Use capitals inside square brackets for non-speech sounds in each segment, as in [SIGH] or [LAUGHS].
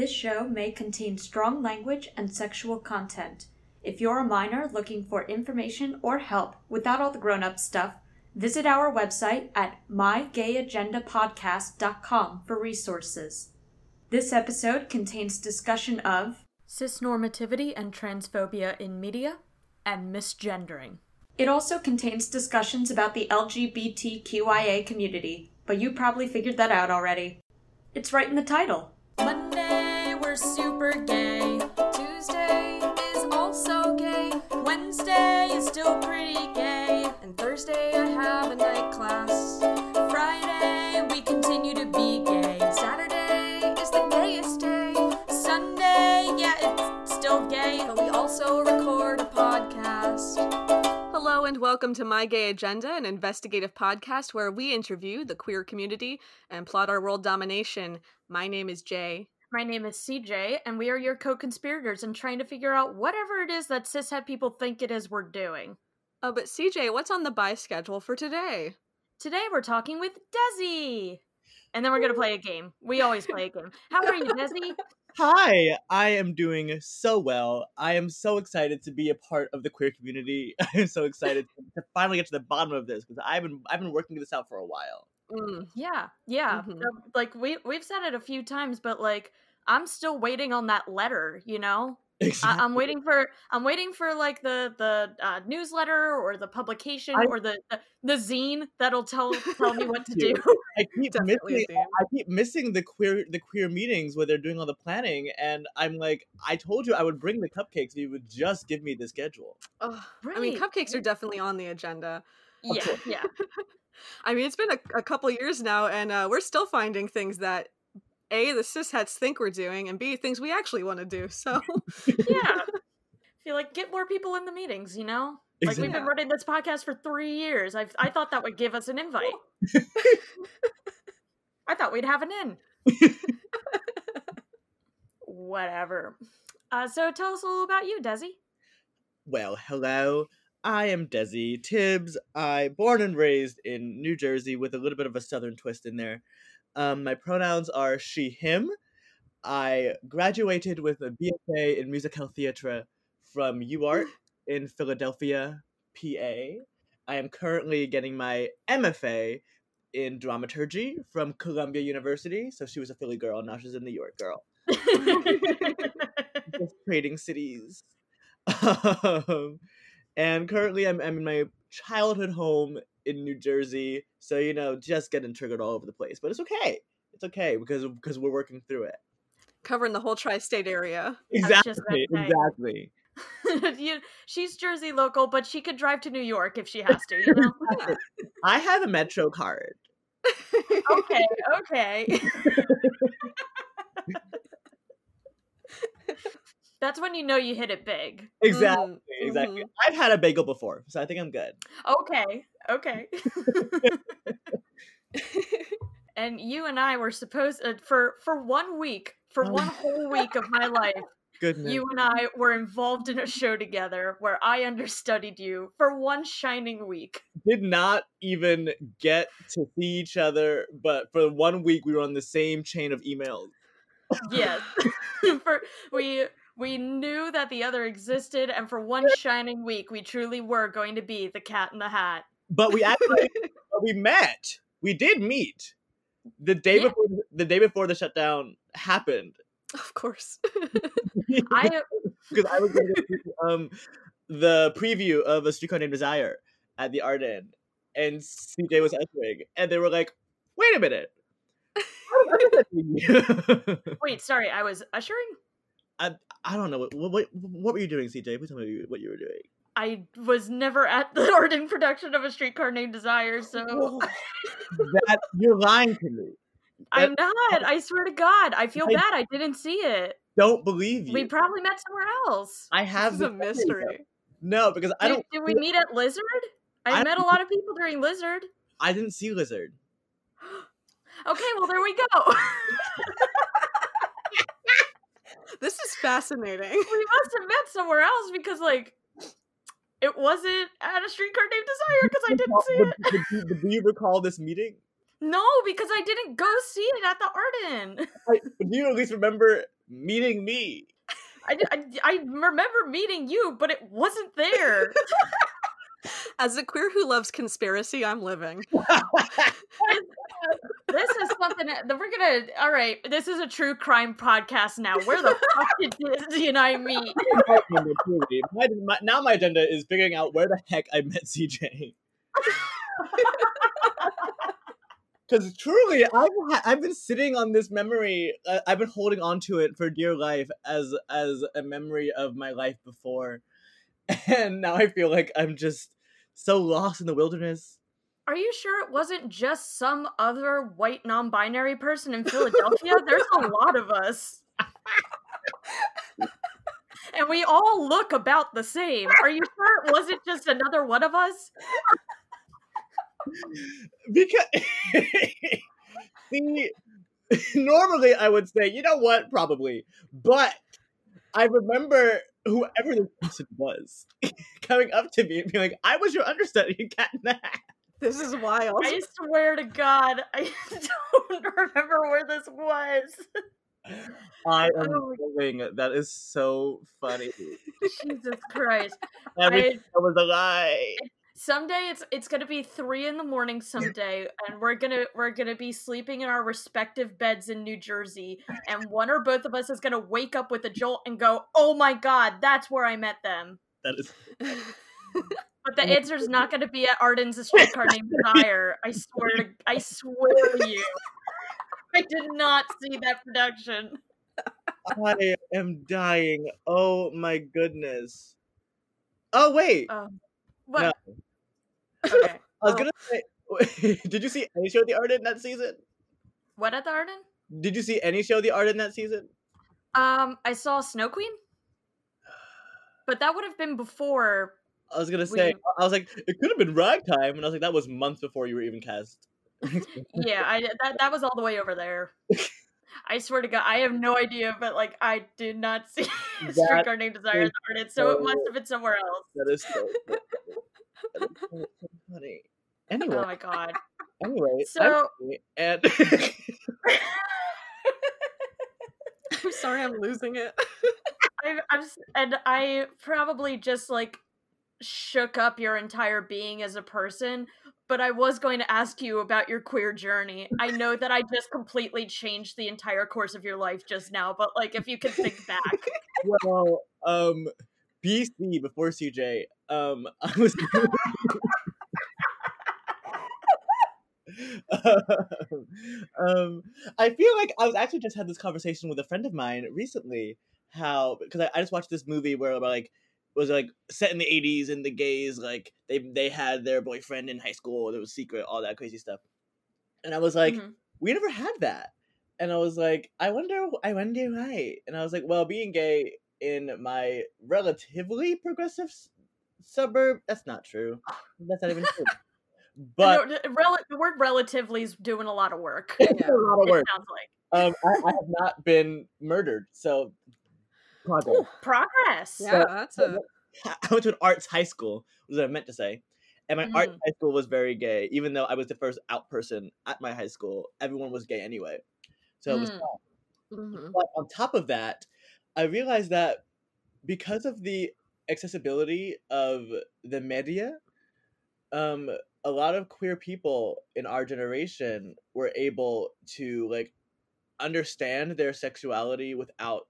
This show may contain strong language and sexual content. If you're a minor looking for information or help without all the grown up stuff, visit our website at mygayagendapodcast.com for resources. This episode contains discussion of cisnormativity and transphobia in media and misgendering. It also contains discussions about the LGBTQIA community, but you probably figured that out already. It's right in the title. Monday, we're super gay. Tuesday is also gay. Wednesday is still pretty gay. And Thursday, I have a night class. Friday, we continue to be gay. Saturday is the gayest day. Sunday, yeah, it's still gay, but we also record a podcast. Hello and welcome to My Gay Agenda, an investigative podcast where we interview the queer community and plot our world domination. My name is Jay. My name is CJ, and we are your co conspirators in trying to figure out whatever it is that cishet people think it is we're doing. Oh, but CJ, what's on the buy schedule for today? Today we're talking with Desi! And then we're going to play a game. We always play a game. How are you, Desi? [LAUGHS] Hi, I am doing so well. I am so excited to be a part of the queer community. [LAUGHS] I am so excited to finally get to the bottom of this because I've been I've been working this out for a while. Mm. Yeah, yeah. Mhm. Uh, Like we we've said it a few times, but like I'm still waiting on that letter. You know, I, I'm waiting for I'm waiting for like the the uh, newsletter or the publication I- or the, the the zine that'll tell tell me what to do. [LAUGHS] [LAUGHS] I keep missing. I keep missing the queer the queer meetings where they're doing all the planning and I'm like I told you I would bring the cupcakes if you would just give me the schedule. Ugh, I mean, cupcakes are definitely on the agenda. Yeah, yeah. [LAUGHS] I mean, it's been a, a couple years now, and uh, we're still finding things that A, the cishets think we're doing, and B, things we actually want to do. So, [LAUGHS] yeah. [LAUGHS] feel like get more people in the meetings, you know? Like we've been running this podcast for three years. I I thought that would give us an invite. [LAUGHS] I thought we'd have an in. Whatever. Uh, so tell us a little about you, Desi. Well, hello. I am Desi Tibbs. I born and raised in New Jersey with a little bit of a southern twist in there. Um, my pronouns are she, him. I graduated with a BFA in musical theatre from UArt in Philadelphia, PA. I am currently getting my MFA in dramaturgy from Columbia University. So she was a Philly girl, now she's a New York girl. [LAUGHS] [LAUGHS] Just trading cities. [LAUGHS] Um, and currently, I'm, I'm in my childhood home in New Jersey, so you know, just getting triggered all over the place. But it's okay. It's okay because because we're working through it. covering the whole tri state area. Exactly. Exactly. [LAUGHS] you, she's Jersey local, but she could drive to New York if she [LAUGHS] has to. You know? I have a Metro card. okay, okay. [LAUGHS] That's when you know you hit it big. Exactly. Mhm, Exactly. mhm. I've had a bagel before, so I think I'm good. Okay, okay. [LAUGHS] and you and I were supposed uh, for for one week, for Oh. one whole week of my life, [LAUGHS] Goodness. you and I were involved in a show together where I understudied you for one shining week. did not even get to see each other, but for one week we were on the same chain of emails. Yes. [LAUGHS] for we we knew that the other existed and for one [LAUGHS] shining week we truly were going to be the cat in the hat. But we [LAUGHS] actually we met. We did meet. The day Yeah. before the day before the shutdown happened. of course. [LAUGHS] I because I was going to um the preview of a streetcar named Desire at the Arden, and CJ was ushering, and they were like, "Wait a minute." How did I get that to you?" wait, sorry, I was ushering? I I don't know what, what what were you doing, CJ? Please tell me what you were doing. I was never at the [LAUGHS] Arden production of a streetcar named Desire, so [LAUGHS] that you're lying to me. I'm not. I swear to God, I feel I- bad. I didn't see it. Don't believe you. We probably met somewhere else. I have This is a mystery. though. No, because I Did, don't. did we meet at Lizard? I, I met a lot of people during Lizard. I didn't see Lizard. [GASPS] Okay, well there we go. [LAUGHS] This is fascinating. we must have met somewhere else because like it wasn't at a streetcar named Desire because I didn't see it. But- but do- do you recall this meeting? No, because I didn't go see it at the Arden. I, do you at least remember meeting me. I, I, I remember meeting you, but it wasn't there. [LAUGHS] As a queer who loves conspiracy, I'm living. [LAUGHS] this is something that we're gonna. All right, this is a true crime podcast now. Where the fuck did Desi [LAUGHS] and I meet? [LAUGHS] my, my, now my agenda is figuring out where the heck I met CJ. Because truly, I've ha- I've been sitting on this memory. Uh, I've been holding on to it for dear life as as a memory of my life before, [LAUGHS] and now I feel like I'm just so lost in the wilderness. Are you sure it wasn't just some other white non-binary person in [LAUGHS] Philadelphia? There's a lot of us. [LAUGHS] and we all look about the same. Are you sure it wasn't just another one of us? because see, normally I would say, you know what, probably, but I remember whoever this person was [LAUGHS] coming up to me and being like, "I was your understudy, Cat in the Hat." This is wild. I swear to God, [LAUGHS] I don't remember where this was. I am oh. living. That is so funny. [LAUGHS] Jesus Christ. Everything I, was a lie someday it's it's gonna be three in the morning someday and we're gonna we're gonna be sleeping in our respective beds in new jersey [LAUGHS] and one or both of us is gonna wake up with a jolt and go oh my god that's where i met them. That is [LAUGHS] [LAUGHS] but the answer is not gonna be at arden's a streetcar named desire i swear to i swear to you. I did not see that production. I am dying. Oh my goodness. Oh wait. Um, what? No. Okay. [LAUGHS] I was gonna say, [LAUGHS] did you see any show the Arden that season? What at the Arden? Did you see any show the Arden that season? Um, I saw Snow Queen, [SIGHS] but that would have been before. I was gonna say, we... I was like, it could have been Ragtime, and I was like, that was months before you were even cast. [LAUGHS] yeah, I that that was all the way over there. I swear to God, I have no idea, but like I did not see Named Desire the Arden, so, so it must have been somewhere else. That is so. So funny. Anyway. Oh my god. Anyway, so and [LAUGHS] I'm sorry, I'm losing it. [LAUGHS] I'm and I probably just like shook up your entire being as a person. But I was going to ask you about your queer journey. I know that I just completely changed the entire course of your life just now, but like if you could think back. [LAUGHS] Well, um, BC before CJ, um, [LAUGHS] I was. [LAUGHS] um, I feel like I was actually just had this conversation with a friend of mine recently. How because I, I just watched this movie where like was like set in the 80s and the gays like they they had their boyfriend in high school it was secret all that crazy stuff and i was like mm-hmm. we never had that and i was like i wonder i wonder why and i was like well being gay in my relatively progressive suburb that's not true that's not even true [LAUGHS] but no, rel- the word relatively is doing a lot of work yeah. a lot of work sounds like um, I, I have not been murdered so progress. Ooh, progress. Yeah, so, that's a. I went to an arts high school. Was what I meant to say. And my mm. art high school was very gay, even though I was the first out person at my high school. Everyone was gay anyway, so mm. it was. Mm. Mm-hmm. But on top of that, I realized that because of the accessibility of the media, um, a lot of queer people in our generation were able to like understand their sexuality without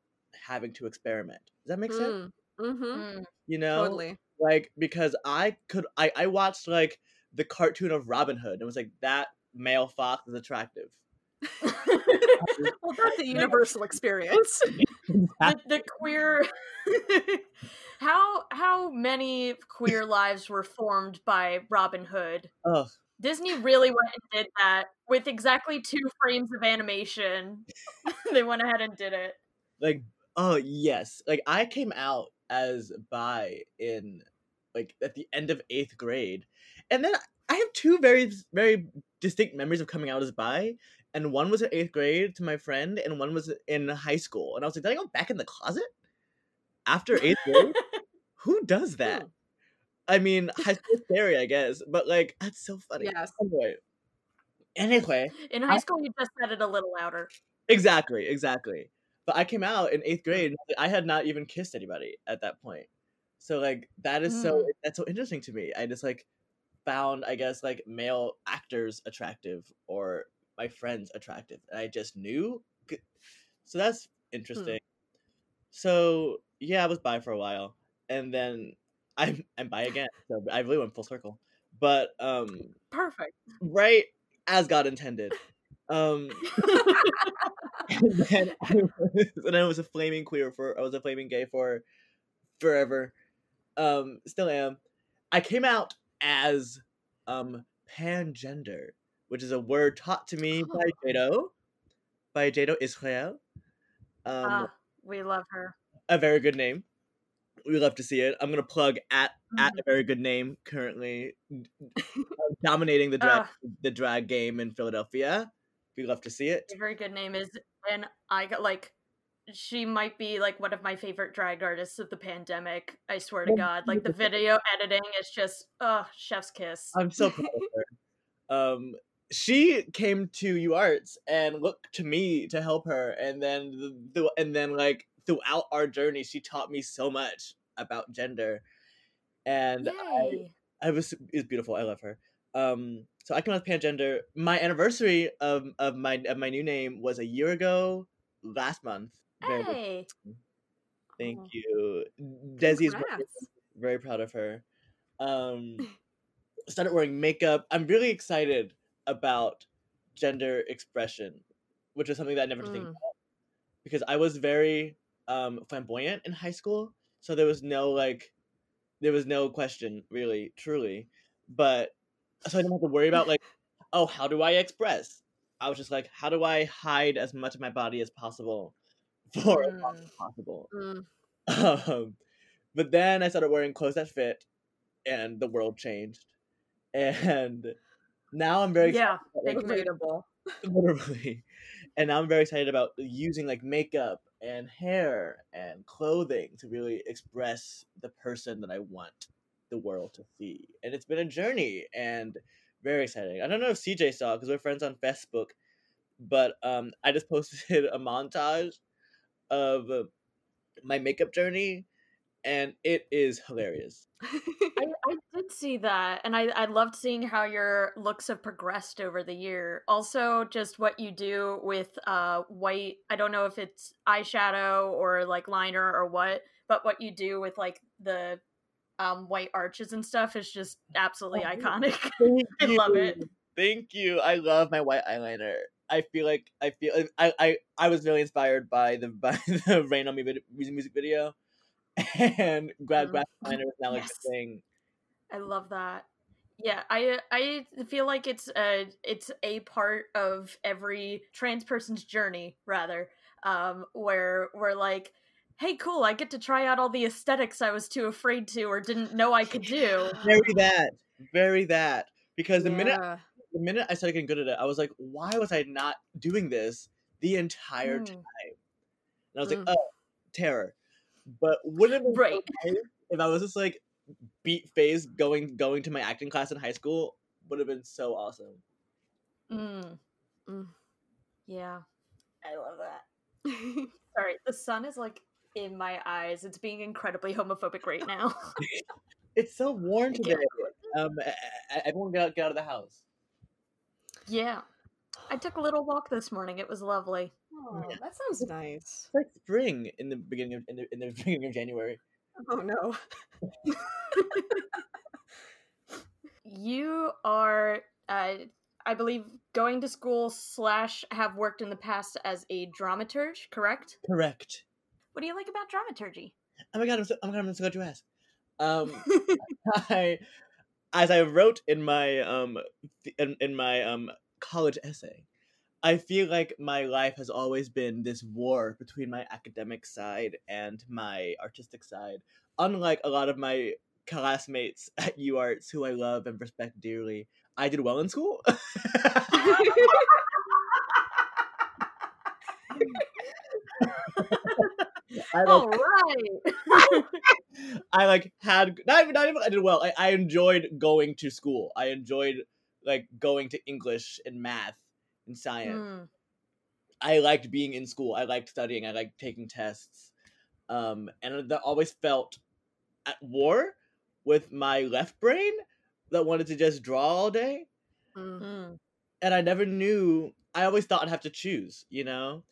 having to experiment. Does that make sense? Mm, mm-hmm. Mm. You know, totally. Like because I could, I I watched like the cartoon of Robin Hood. And it was like that male fox is attractive. [LAUGHS] well, that's a [LAUGHS] universal experience. [LAUGHS] the, the queer. How how many queer lives were formed by Robin Hood? Oh. Disney really went and did that with exactly two frames of animation. [LAUGHS] they went ahead and did it. Like Oh yes, like I came out as bi in like at the end of eighth grade, and then I have two very very distinct memories of coming out as bi, and one was in eighth grade to my friend, and one was in high school, and I was like, did I go back in the closet after eighth grade? [LAUGHS] Who does that? I mean, [LAUGHS] high school scary, I guess, but like that's so funny. Yes. Anyway, anyway, in high school, I, you just said it a little louder. Exactly, exactly. but I came out in eighth grade. I had not even kissed anybody at that point. So like that is so Mm. that's so interesting to me. I just like found I guess like male actors attractive or my friends attractive, and I just knew. So that's interesting. So yeah, I was bi for a while, and then I'm I'm bi again. So I really went full circle. But um, Perfect. right as God intended. Um, and then [LAUGHS] I was, and I was a flaming queer for I was a flaming gay for forever. Um, still am. I came out as um pangender, which is a word taught to me by [GASPS] Jado, by Jado Israel. Um, Ah, we love her. a very good name. We love to see it. I'm gonna plug at at Mhm. a very good name currently [LAUGHS] uh, dominating the drag Ah. the drag game in Philadelphia. We love to see it. A very good name is, and I got like, she might be like one of my favorite drag artists of the pandemic. I swear to God, like the [LAUGHS] video editing is just, oh, chef's kiss. I'm so proud of her. Um, she came to U Arts and looked to me to help her, and then the, the and then like throughout our journey, she taught me so much about gender, and I Yay! I was is beautiful. I love her. Um, so I came out as pangender. My anniversary of of my of my new name was a year ago, last month. Very good. Hey, Thank Oh. you. Desi's very, very proud of her. Um, [LAUGHS] started wearing makeup. I'm really excited about gender expression, which is something that I never think Mm. about because I was very um flamboyant in high school, so there was no like, there was no question really, truly, but so I didn't have to worry about like, oh, how do I express? I was just like, how do I hide as much of my body as possible [LAUGHS] for as long as Mm. possible? Mm. Um, but then I started wearing clothes that fit, and the world changed. And now I'm very yeah, excited about, like, Relatable. [LAUGHS] literally. And now I'm very excited about using like makeup and hair and clothing to really express the person that I want the world to see. And it's been a journey and very exciting. I don't know if CJ saw because we're friends on Facebook, but um, I just posted [LAUGHS] a montage of my makeup journey, and it is hilarious. [LAUGHS] I, I did see that, and I, I loved seeing how your looks have progressed over the year. Also, just what you do with uh white. I don't know if it's eyeshadow or like liner or what, but what you do with like the um white arches and stuff is just absolutely Oh, iconic. [LAUGHS] I love it. Thank you. I love my white eyeliner. I feel like I feel I I, I was really inspired by the [LAUGHS] by the Rain on Me music video, and grab Mm. graphic eyeliner is now like Yes. the thing. I love that. Yeah, I I feel like it's a it's a part of every trans person's journey, rather, um, where we're like, hey, cool, I get to try out all the aesthetics I was too afraid to or didn't know I could do. [LAUGHS] Very that. Very that. Because the minute the minute I started getting good at it, I was like, why was I not doing this the entire Mm. time? And I was like, Mm. oh, terror. But wouldn't it have been Right. so if I was just like beat phase going going to my acting class in high school? Would have been so awesome. Mm. Mm. Yeah, I love that. [LAUGHS] Sorry, the sun is like in my eyes. It's being incredibly homophobic right now. [LAUGHS] It's so warm today. can't believe. Um, everyone get out, get out of the house. yeah, I took a little walk this morning. It was lovely. Oh, that sounds nice. It's like spring in the beginning of in the, in the [LAUGHS] beginning of January. Oh no. You are, uh, I believe, going to school slash have worked in the past as a dramaturge, correct? Correct. What do you like about dramaturgy? Oh my god, I'm so, oh my god, I'm so glad you asked. Um, [LAUGHS] I, as I wrote in my um in, in my um college essay, I feel like my life has always been this war between my academic side and my artistic side. Unlike a lot of my classmates at UArts who I love and respect dearly, I did well in school. [LAUGHS] I like All right. I like had not even not even I did well. I, I enjoyed going to school. I enjoyed like going to English and math and science. Mm, I liked being in school. I liked studying. I liked taking tests. Um, and that always felt at war with my left brain that wanted to just draw all day. Mm-hmm. And I never knew. I always thought I'd have to choose, you know.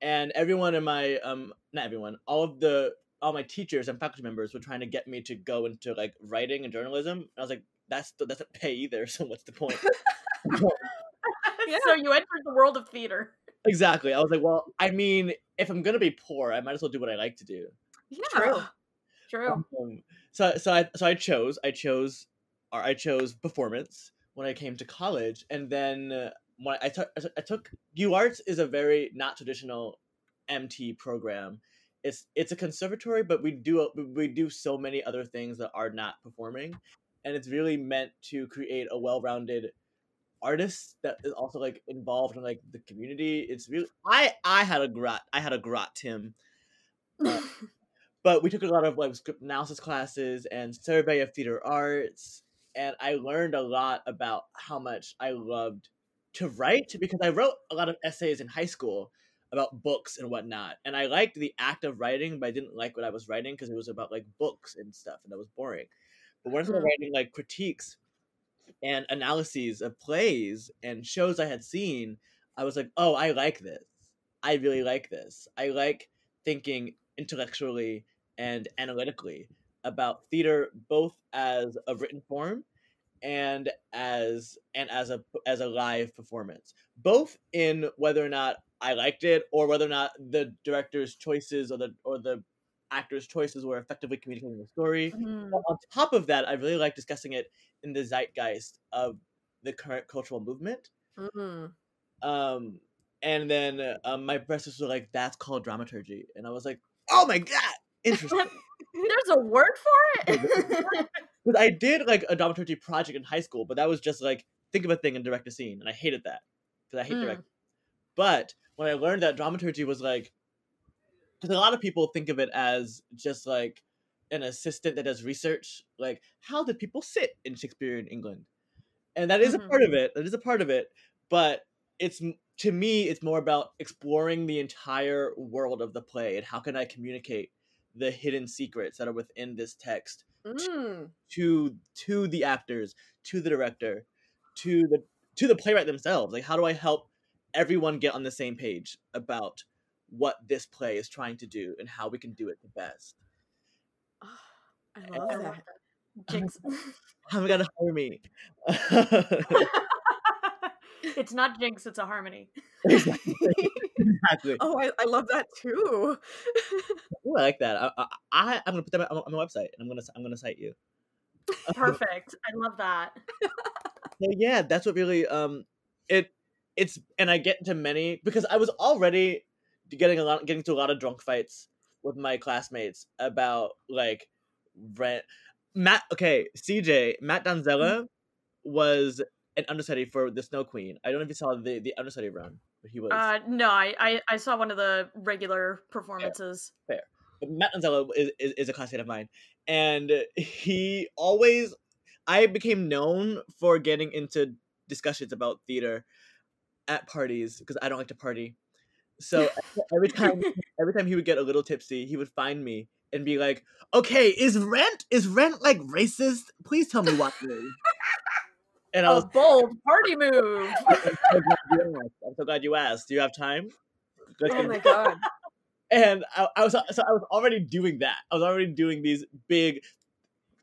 And everyone in my um, not everyone, all of the all my teachers and faculty members were trying to get me to go into like writing and journalism. And I was like, that's that doesn't pay either. [LAUGHS] So what's the point? [LAUGHS] yeah. So you entered the world of theater. Exactly. I was like, well, I mean, if I'm gonna be poor, I might as well do what I like to do. Yeah. True. True. Um, so so I so I chose I chose or I chose performance when I came to college, and then uh, when I took I took UArts is a very not traditional MT program. It's it's a conservatory, but we do we do so many other things that are not performing, and it's really meant to create a well-rounded artist that is also like involved in like the community. It's really I I had a grot I had a grot Tim. Uh, [LAUGHS] but we took a lot of like script analysis classes and survey of theater arts and I learned a lot about how much I loved to write because I wrote a lot of essays in high school about books and whatnot. And I liked the act of writing, but I didn't like what I was writing because it was about like books and stuff and that was boring. But once I started mm. writing like critiques and analyses of plays and shows I had seen, I was like, oh, I like this. I really like this. I like thinking intellectually and analytically about theater both as a written form and as and as a as a live performance both in whether or not i liked it or whether or not the director's choices or the or the actors choices were effectively communicating the story mm-hmm. on top of that i really like discussing it in the zeitgeist of the current cultural movement mm-hmm. um and then um, my professors were like that's called dramaturgy and i was like oh my god interesting [LAUGHS] There's a word for it. [LAUGHS] Because I did like a dramaturgy project in high school, but that was just like think of a thing and direct a scene, and I hated that because I hate mm. direct. But when I learned that dramaturgy was like, because a lot of people think of it as just like an assistant that does research, like how did people sit in Shakespearean England, and that is mm-hmm. a part of it. That is a part of it, but it's to me it's more about exploring the entire world of the play and how can I communicate the hidden secrets that are within this text mm. to to the actors, to the director, to the to the playwright themselves. Like how do I help everyone get on the same page about what this play is trying to do and how we can do it the best? Oh, I love and, that. Jinx. [LAUGHS] How gonna hire me? [LAUGHS] [LAUGHS] it's not Jinx, it's a harmony. exactly. [LAUGHS] Oh, I, I love that too. Ooh, [LAUGHS] I like that. I, I am gonna put that on, on the website, and I'm gonna I'm gonna cite you. [LAUGHS] Perfect. I love that. so yeah, that's what really um it it's and I get into many because I was already getting a lot getting to a lot of drunk fights with my classmates about like rent. Matt, okay, CJ, Matt Donzella mm. was an understudy for the Snow Queen. I don't know if you saw the the understudy run, but he was. Uh, no, I, I, I saw one of the regular performances. Fair. Fair. But Matt Donzella is, is, is a classmate of mine, and he always. I became known for getting into discussions about theater at parties because I don't like to party. So [LAUGHS] every time, every time he would get a little tipsy, he would find me and be like, "Okay, is Rent is Rent like racist? Please tell me what it is." And I was a bold party move. [LAUGHS] I'm so glad you asked. Do you have time? oh my god. [LAUGHS] And I, I was so I was already doing that. I was already doing these big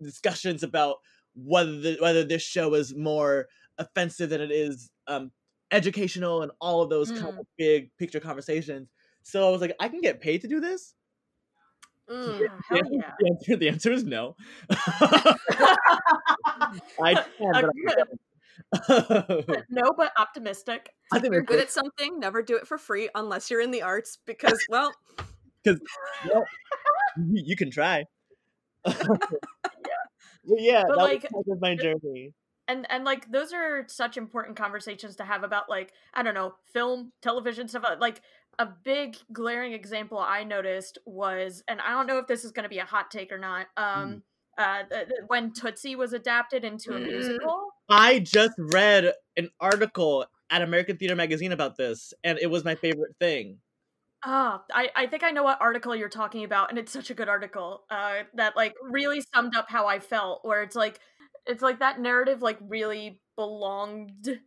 discussions about whether the, whether this show is more offensive than it is um, educational and all of those mm. kind of big picture conversations. So I was like, I can get paid to do this. Mm, [LAUGHS] the, yeah. the, answer, the answer is no. [LAUGHS] I can, but [LAUGHS] no, but optimistic. I think you're good at something. Never do it for free unless you're in the arts, because well, because well, you, you, can try. yeah, but yeah, but that like, was my journey. And and like those are such important conversations to have about like I don't know film, television stuff. Uh, like a big glaring example I noticed was, and I don't know if this is going to be a hot take or not. Um, mm uh, when Tootsie was adapted into a mm. musical. I just read an article at American Theater Magazine about this, and it was my favorite thing. Ah, I, I think I know what article you're talking about, and it's such a good article. Uh, that like really summed up how I felt. Where it's like, it's like that narrative like really belonged.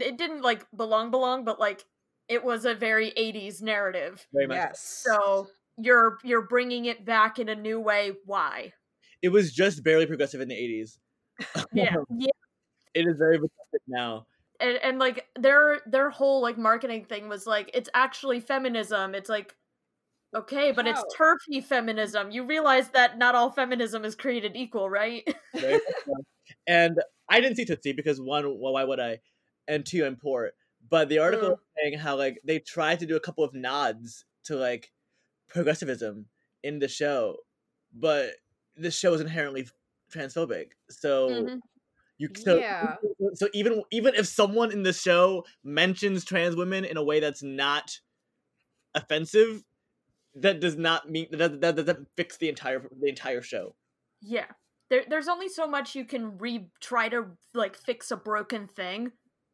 It didn't like belong belong, but like it was a very 80s narrative. Very much. Yes. So you're you're bringing it back in a new way. Why? It was just barely progressive in the 80s. [LAUGHS] Yeah, [LAUGHS] yeah. It is very progressive now. And and like their their whole like marketing thing was like it's actually feminism. It's like okay, but it's turfy feminism. You realize that not all feminism is created equal, right? Very [LAUGHS] much so. and I didn't see Tootsie because one, well, why would I? And two, I'm poor. But the article Mm. saying how like they tried to do a couple of nods to like progressivism in the show, but the show is inherently transphobic. So Mhm. you so, Yeah. [LAUGHS] so even even if someone in the show mentions trans women in a way that's not offensive, that does not mean that that doesn't fix the entire the entire show. Yeah. There, there's only so much you can re try to like fix a broken thing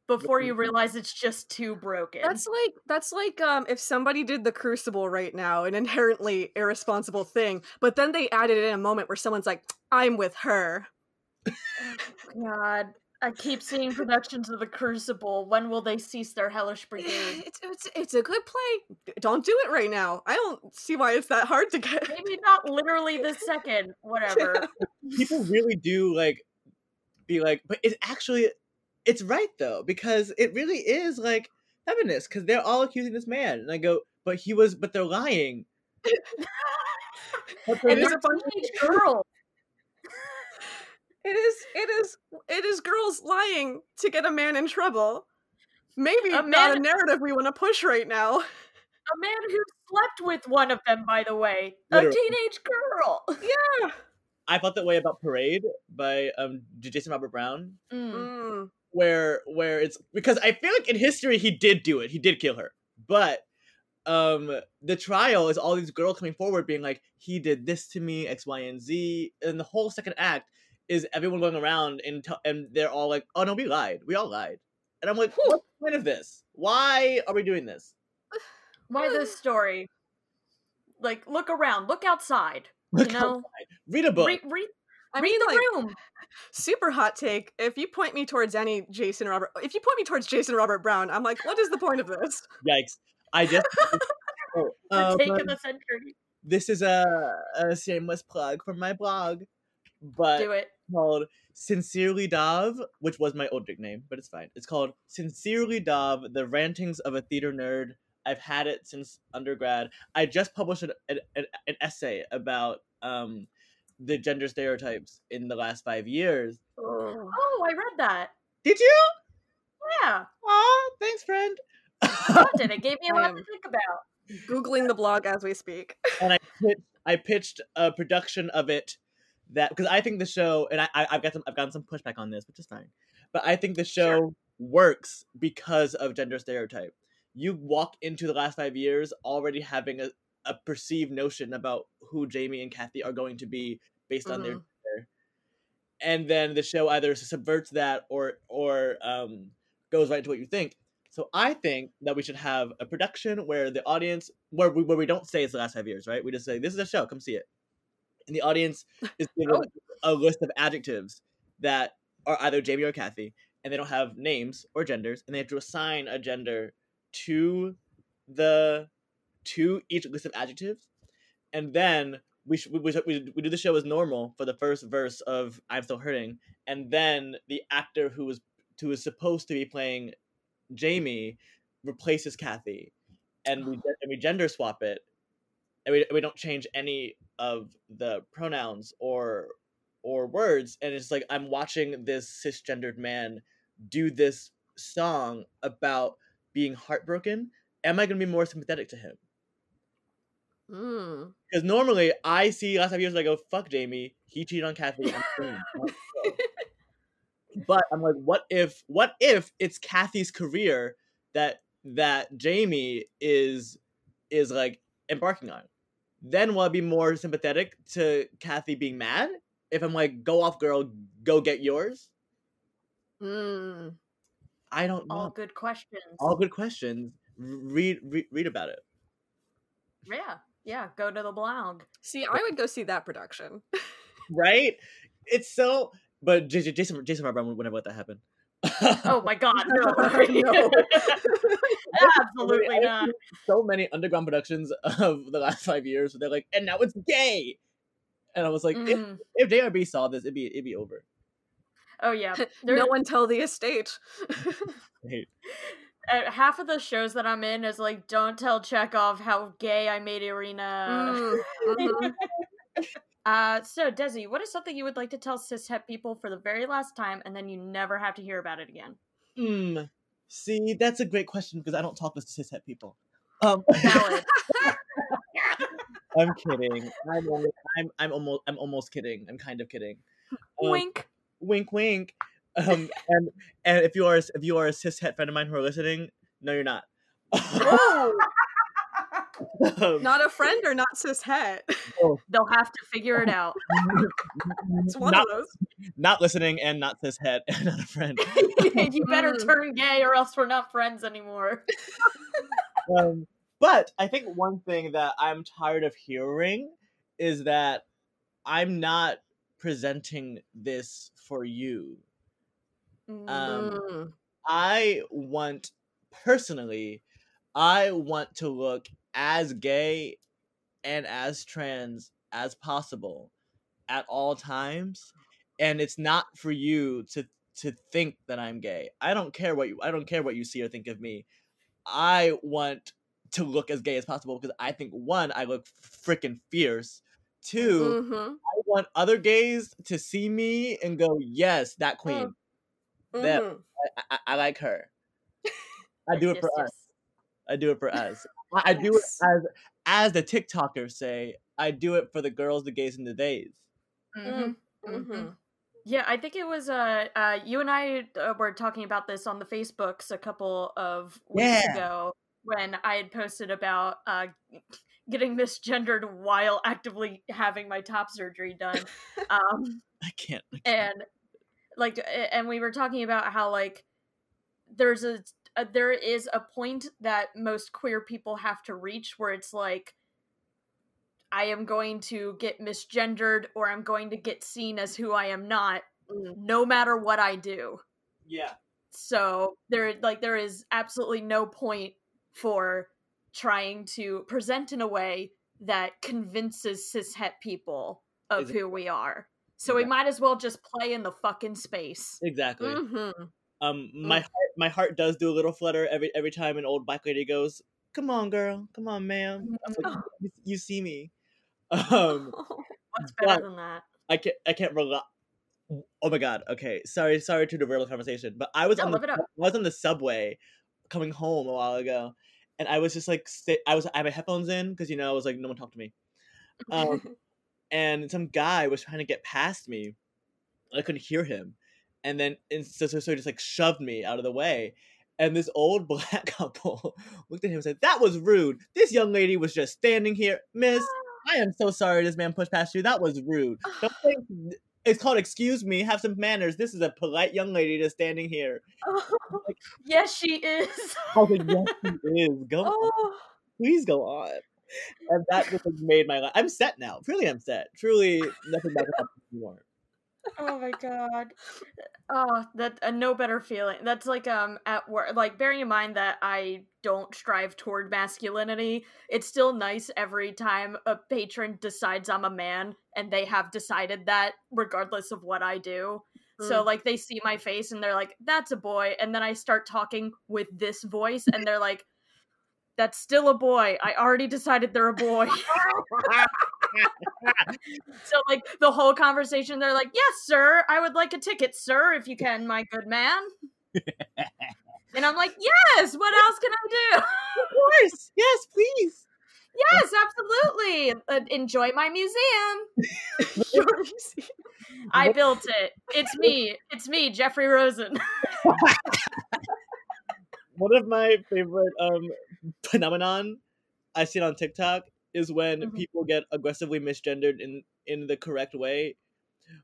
before you [LAUGHS] realize it's just too broken. That's like that's like um if somebody did the crucible right now, an inherently irresponsible thing, but then they added in a moment where someone's like, I'm with her. God. I keep seeing productions of the Crucible. When will they cease their hellish brigade? It's, it's it's a good play. Don't do it right now. I don't see why it's that hard to get. Maybe not literally this second. [LAUGHS] Whatever. people really do like be like but it's actually it's right though because it really is like feminist because they're all accusing this man and i go but he was but they're lying But they're and It is they're a bunch of- teenage girls. It is it is it is girls lying to get a man in trouble. Maybe A not man- a narrative we want to push right now. A man who slept with one of them, by the way. A teenage girl. Yeah. i felt that way about parade by um jason robert brown Mm. Where where it's because i feel like in history he did do it. He did kill her. But um the trial is all these girls coming forward being like he did this to me x y and z. And the whole second act is everyone going around and t- and they're all like oh no we lied. We all lied. And i'm like what's the point of this? Why are we doing this? [SIGHS] Why this story? Like, look around, look outside. Look you know, outside. read a book. Read, read, I read mean, the like, room. super hot take. If you point me towards any Jason Robert, if you point me towards Jason Robert Brown, I'm like, what is the point of this? [LAUGHS] yikes i just [LAUGHS] oh, The um, take of the century. this is a, a shameless plug for my blog but Do it. called Sincerely Dov, which was my old nickname, but it's fine. It's called Sincerely Dov, The Rantings of a Theater Nerd. I've had it since undergrad. I just published an, an, an, an essay about um, the gender stereotypes in the last five years. Oh. oh, I read that. Did you? Yeah, Aw, thanks, friend. loved it. It gave me a lot to [LAUGHS] think about. Googling the blog as we speak. and I pitched, I pitched a production of it that because I think the show and I, I I've got some I've gotten some pushback on this, which is fine. But I think the show works because of gender stereotype. You walk into the last five years already having a, a perceived notion about who Jamie and Kathy are going to be based on their Mhm. gender. And then the show either subverts that or or um, goes right into what you think. So I think that we should have a production where the audience, where we, where we don't say it's the last five years, right? We just say this is a show, come see it, and the audience [LAUGHS] is given Oh. a list of adjectives that are either Jamie or Kathy, and they don't have names or genders, and they have to assign a gender to the to each list of adjectives, and then we sh- we, we, we we do the show as normal for the first verse of "I'm Still Hurting," and then the actor who was who is supposed to be playing Jamie replaces Kathy, and we oh. gen- and we gender swap it, and we, we don't change any of the pronouns or or words, and it's like I'm watching this cisgendered man do this song about being heartbroken. Am I going to be more sympathetic to him? Mm. Because normally I see last five years, I go, "Fuck Jamie, he cheated on Kathy." I'm [LAUGHS] but I'm like, what if? What if it's Kathy's career that that Jamie is is like embarking on? Then will I be more sympathetic to Kathy being mad? If I'm like, "Go off, girl, go get yours." Mm. I don't know. All good questions. All good questions. Read read, read about it. Yeah, yeah. Go to the blog. See, I would go see that production. [LAUGHS] right? It's so. But Jason Jason Jason Brown would never let that happen. oh my god, [LAUGHS] no, no. [LAUGHS] absolutely not. So many underground productions of the last five years, they're like, and now it's gay, and I was like, mm. if, if JRB saw this, it'd be it'd be over. Oh yeah, no one tell the estate. Uh, half of the shows that I'm in is like, don't tell Chekhov how gay I made Irina. Mm. Mm-hmm. [LAUGHS] uh, so Desi, what is something you would like to tell cishet people for the very last time, and then you never have to hear about it again? Hmm. See, that's a great question because I don't talk to cishet people. Um, [LAUGHS] I'm kidding. I'm, I'm I'm almost I'm almost kidding. I'm kind of kidding. Um, wink. Wink, wink. Um, and and if you are if you are a cishet friend of mine who are listening, no, you're not. [LAUGHS] um, not a friend or not cishet. Oh. [LAUGHS] They'll have to figure it out. [LAUGHS] it's one not, of those. Not listening and not cishet and not a friend. you better mm. turn gay or else we're not friends anymore. Um, but I think one thing that I'm tired of hearing is that I'm not presenting this for you. Um, mm. I want personally, I want to look as gay and as trans as possible at all times and it's not for you to to think that I'm gay. I don't care what you I don't care what you see or think of me. I want to look as gay as possible because I think one, I look freaking fierce. 2 mm-hmm. I want other gays to see me and go, yes, that mm. Queen. Mm-hmm. That I, I, I, like her. I do it for yes, us. I do it for us. I do it as as the TikTokers say. I do it for the girls, the gays, and the theys. Mm-hmm. Mm-hmm. mm-hmm. Yeah, I think it was uh, uh you and I uh, were talking about this on the Facebooks a couple of weeks yeah. ago when I had posted about uh getting misgendered while actively having my top surgery done. [LAUGHS] Um, I can't, I can't. And like, and we were talking about how like there's a, a there is a point that most queer people have to reach where it's like I am going to get misgendered or I'm going to get seen as who I am not mm. no matter what I do. Yeah. So there like there is absolutely no point for trying to present in a way that convinces cishet people of who we are. So exactly. we might as well just play in the fucking space. Exactly. Mm-hmm. Um, my mm. heart, my heart does do a little flutter every every time an old black lady goes, "Come on, girl, come on, ma'am." Like, [LAUGHS] you, you, see me. [LAUGHS] Um, What's better than that? I can't. I can't rely. Oh my god. Okay. Sorry. Sorry to derail the conversation, but I was no, on the I was on the subway coming home a while ago, and I was just like, sit, I was I had my headphones in because you know I was like, no one talked to me, um, [LAUGHS] and some guy was trying to get past me, I couldn't hear him, and then and so, so so he just like shoved me out of the way, and this old [LAUGHS] black couple looked at him and said, "That was rude. This young lady was just standing here, Miss." [GASPS] I am so sorry this man pushed past you. That was rude. Don't [SIGHS] think it's called excuse me, have some manners. This is a polite young lady just standing here. Oh, [LAUGHS] like, yes, she is. I was like, yes, [LAUGHS] she is. Go oh. on. Please go on. And that just made my life. I'm set now. Truly, I'm set. Truly, nothing better anymore oh my god oh that a no better feeling that's like um at work like bearing in mind that i don't strive toward masculinity it's still nice every time a patron decides i'm a man and they have decided that regardless of what i do mm. so like they see my face and they're like that's a boy and then i start talking with this voice and they're like that's still a boy. I already decided they're a boy. [LAUGHS] so like the whole conversation, they're like, "Yes, sir. I would like a ticket, sir, if you can, my good man." and I'm like, "Yes. What else can I do?" Of course. Yes, please. Yes, absolutely. Uh, enjoy my museum. [LAUGHS] I built it. It's me. It's me, Jeffrey Rosen. [LAUGHS] One of my favorite um phenomenon I see it on TikTok is when mm-hmm. people get aggressively misgendered in in the correct way,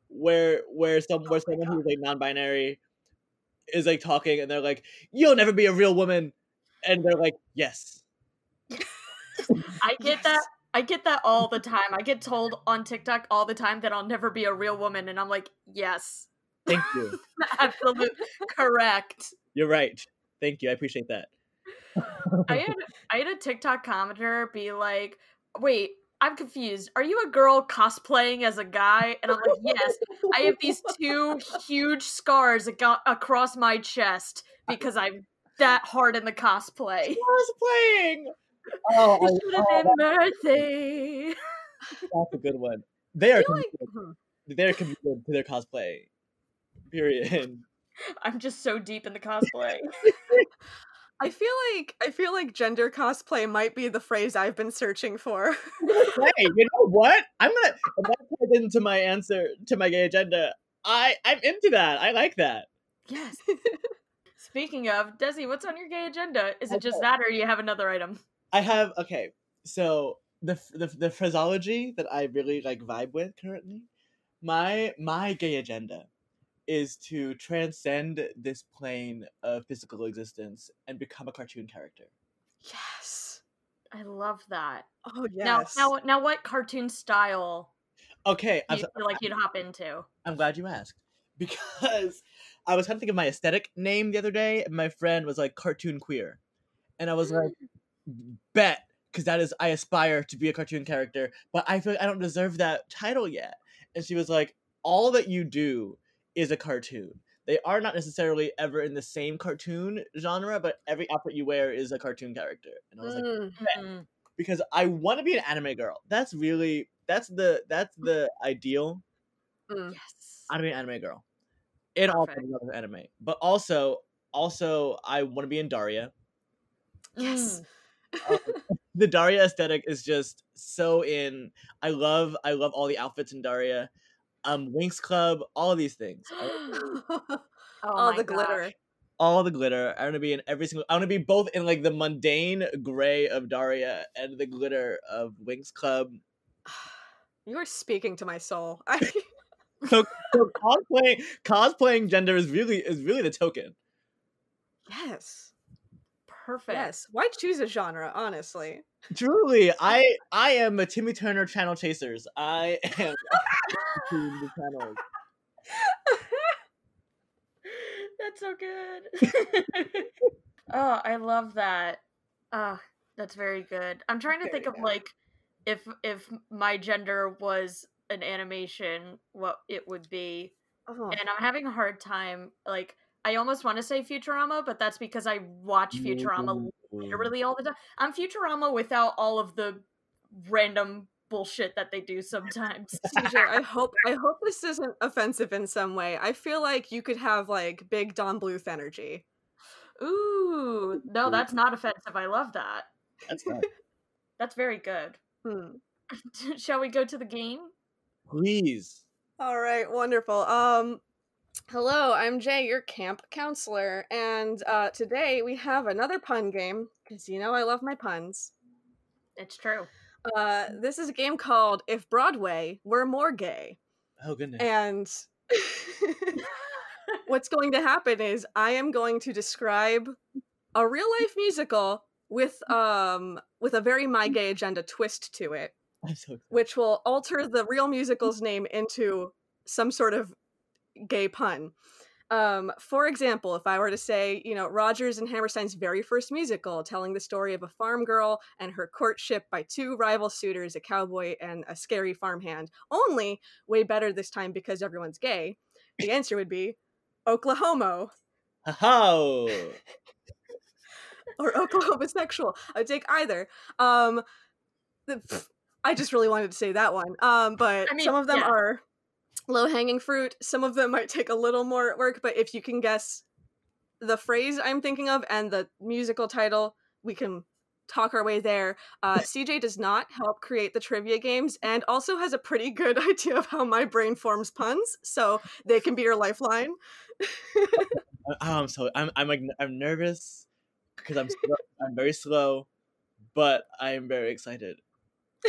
where where some where oh someone who's like non-binary is like talking and they're like, "You'll never be a real woman," and they're like, "Yes." I get yes. that. I get that all the time. I get told on TikTok all the time that I'll never be a real woman, and I'm like, "Yes." Thank you. [LAUGHS] Absolute correct. You're right. Thank you. I appreciate that. [LAUGHS] I had I had a TikTok commenter be like, "Wait, I'm confused. Are you a girl cosplaying as a guy?" And I'm like, "Yes. I have these two huge scars across my chest because I'm that hard in the cosplay." Cosplaying. [LAUGHS] Oh, you should have been Mercy. That's a good one. They are like, uh-huh. they're committed to their cosplay. Period. [LAUGHS] [LAUGHS] I'm just so deep in the cosplay. [LAUGHS] I feel like I feel like gender cosplay might be the phrase I've been searching for. hey, [LAUGHS] you know what? I'm gonna that ties into my answer to my gay agenda. I I'm into that. I like that. Yes. Speaking of Desi, what's on your gay agenda? Is it just that, or do you have another item? I have okay. So the the the phraseology that I really like vibe with currently, my my gay agenda is to transcend this plane of physical existence and become a cartoon character. Yes. I love that. Oh yes. Now now now what cartoon style Okay, do you feel like you'd hop into? I'm glad you asked. Because [LAUGHS] I was trying to think of my aesthetic name the other day, and my friend was like cartoon queer. And I was like, [GASPS] bet, because that is I aspire to be a cartoon character, but I feel like I don't deserve that title yet. And she was like, all that you do is a cartoon. They are not necessarily ever in the same cartoon genre, but every outfit you wear is a cartoon character. And I was like, mm-hmm. because I want to be an anime girl. That's really that's the that's the ideal. Mm. Yes, I want to be an anime girl. In all forms of anime, but also also I want to be in Daria. Yes. Um, the Daria aesthetic is just so in. I love I love all the outfits in Daria um Winx Club, all of these things. [GASPS] oh all the gosh. glitter. All the glitter. I want to be in every single. I want to be both in like the mundane gray of Daria and the glitter of Winx Club. [SIGHS] You are speaking to my soul. [LAUGHS] [LAUGHS] so, so cosplaying cosplaying gender is really is really the token. Yes. Perfect. Yes. Why choose a genre, honestly? Truly, [LAUGHS] I I am a Timmy Turner channel chasers. I [LAUGHS] am the channels. [LAUGHS] That's so good. oh, I love that. Ah, oh, that's very good. I'm trying to think of like if if my gender was an animation, what it would be. Oh. And I'm having a hard time like I almost want to say Futurama, but that's because I watch Futurama literally all the time. I'm Futurama without all of the random bullshit that they do sometimes. [LAUGHS] CJ, I hope I hope this isn't offensive in some way. I feel like you could have like big Don Bluth energy. Ooh, no, that's not offensive. I love that. That's [LAUGHS] that's very good. Hmm. [LAUGHS] Shall we go to the game? Please. All right, wonderful. Um Hello, I'm Jay, your camp counselor, and uh, today we have another pun game because you know I love my puns. It's true. Uh, this is a game called If Broadway Were More Gay. Oh goodness! And [LAUGHS] what's going to happen is I am going to describe a real life musical with um with a very my gay agenda twist to it, [LAUGHS] so which will alter the real musical's name into some sort of gay pun. Um, for example, if I were to say, you know, Rodgers and Hammerstein's very first musical, telling the story of a farm girl and her courtship by two rival suitors, a cowboy and a scary farmhand, only way better this time because everyone's gay, the answer would be Oklahoma. Oh. [LAUGHS] or Oklahoma sexual. I'd take either. Um, the, I just really wanted to say that one. Um, but I mean, some of them yeah. are low hanging fruit. Some of them might take a little more work, but if you can guess the phrase I'm thinking of and the musical title, we can talk our way there. Uh, [LAUGHS] CJ does not help create the trivia games and also has a pretty good [LAUGHS] idea of how my brain forms puns, so they can be your lifeline. [LAUGHS] um, so I'm I'm like I'm nervous because I'm slow, I'm very slow, but I am very excited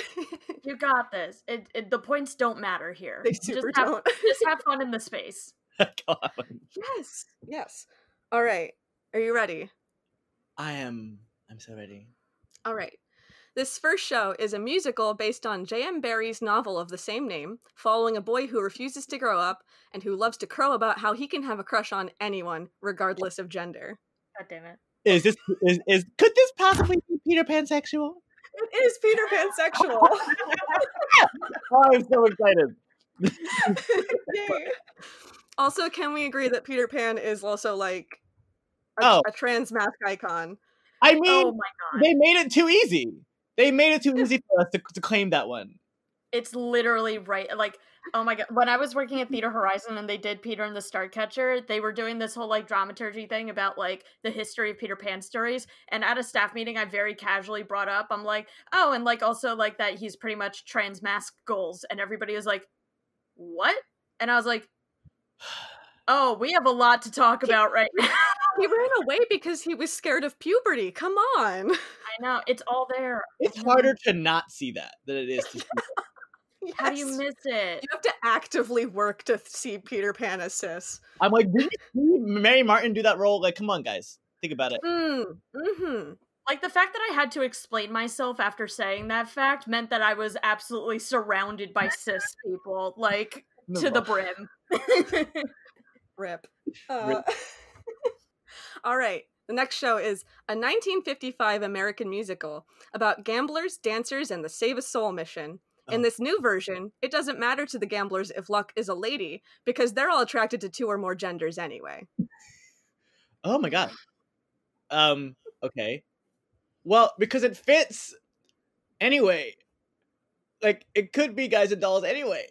[LAUGHS] you got this. It, it, the points don't matter here. They super just have, don't. just have fun in the [LAUGHS] space. [LAUGHS] yes, yes. All right. Are you ready? I am. I'm so ready. All right. This first show is a musical based on J.M. Barrie's novel of the same name, following a boy who refuses to grow up and who loves to crow about how he can have a crush on anyone, regardless of gender. God damn it. Is this is, is could this possibly be Peter Pansexual? It is Peter Pansexual. [LAUGHS] oh, I'm so excited. [LAUGHS] also, can we agree that Peter Pan is also like a, oh. a trans mask icon? I oh mean, oh they made it too easy. They made it too easy for us to, to claim that one. It's literally right. Like, oh my god, when I was working at Theater Horizon and they did Peter and the Starcatcher, they were doing this whole like dramaturgy thing about like the history of Peter Pan stories. And at a staff meeting, I very casually brought up, I'm like, oh, and like also like that he's pretty much trans mask goals, and everybody was like, what? And I was like, [SIGHS] oh, we have a lot to talk about right now. [LAUGHS] he ran away because he was scared of puberty. Come on. I know. It's all there. [LAUGHS] It's harder to not see that than it is to see yes. How do you miss it? You have to actively work to see Peter Pan as cis. I'm like, did Mary Martin do that role? Like, come on, guys. Think about it. Mm, mm-hmm. Like the fact that I had to explain myself after saying that fact meant that I was absolutely surrounded by cis people, like [LAUGHS] no to the brim. [LAUGHS] Rip. Uh, Rip. [LAUGHS] all right. The next show is a 1955 American musical about gamblers, dancers, and the Save a Soul mission. In oh. this new version, it doesn't matter to the gamblers if luck is a lady because they're all attracted to two or more genders anyway. Oh my god. [SIGHS] Um okay. Well, because it fits anyway. Like it could be guys and dolls anyway.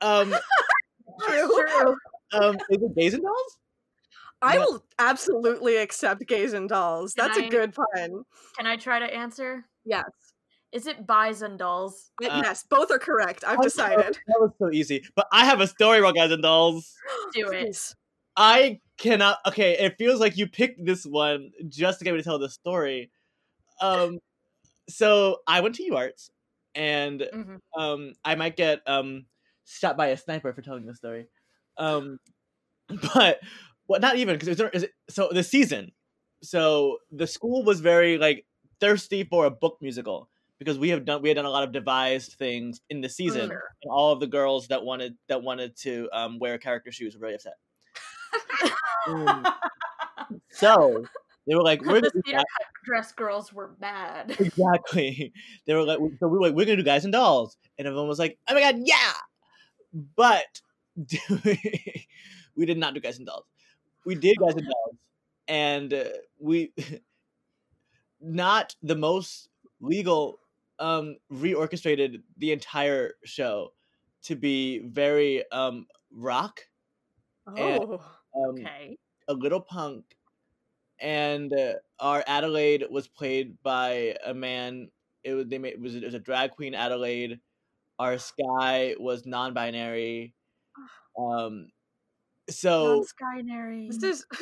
Um [LAUGHS] True. [LAUGHS] Um is it gays and dolls? I will absolutely accept gays and dolls. Can That's I, a good pun. Can I try to answer? Yes. Is it Guys and Dolls? Uh, yes, both are correct. I've decided. That was so easy. But I have a story about Guys and Dolls. [GASPS] Do it. I cannot. Okay, it feels like you picked this one just to get me to tell the story. Um, so I went to UArts, and mm-hmm. um, I might get um shot by a sniper for telling the story. Um, [LAUGHS] but what? Not even because is it so the season. So the school was very like thirsty for a book musical because we have done we had done a lot of devised things in the season, sure. and all of the girls that wanted that wanted to um, wear character shoes were really upset. um, [LAUGHS] so they were like, "We're the theater dress girls were mad." [LAUGHS] Exactly. They were like, "So we were like, we're gonna do guys and dolls," and everyone was like, "Oh my god, yeah!" But [LAUGHS] we did not do guys and dolls. We did guys and dolls, and uh, we not the most legal um reorchestrated the entire show to be very um rock oh and, um, okay. a little punk. And uh, our adelaide was played by a man it was they made it was, it was a drag queen adelaide. Our sky was non-binary. Um so non-binary this is [LAUGHS]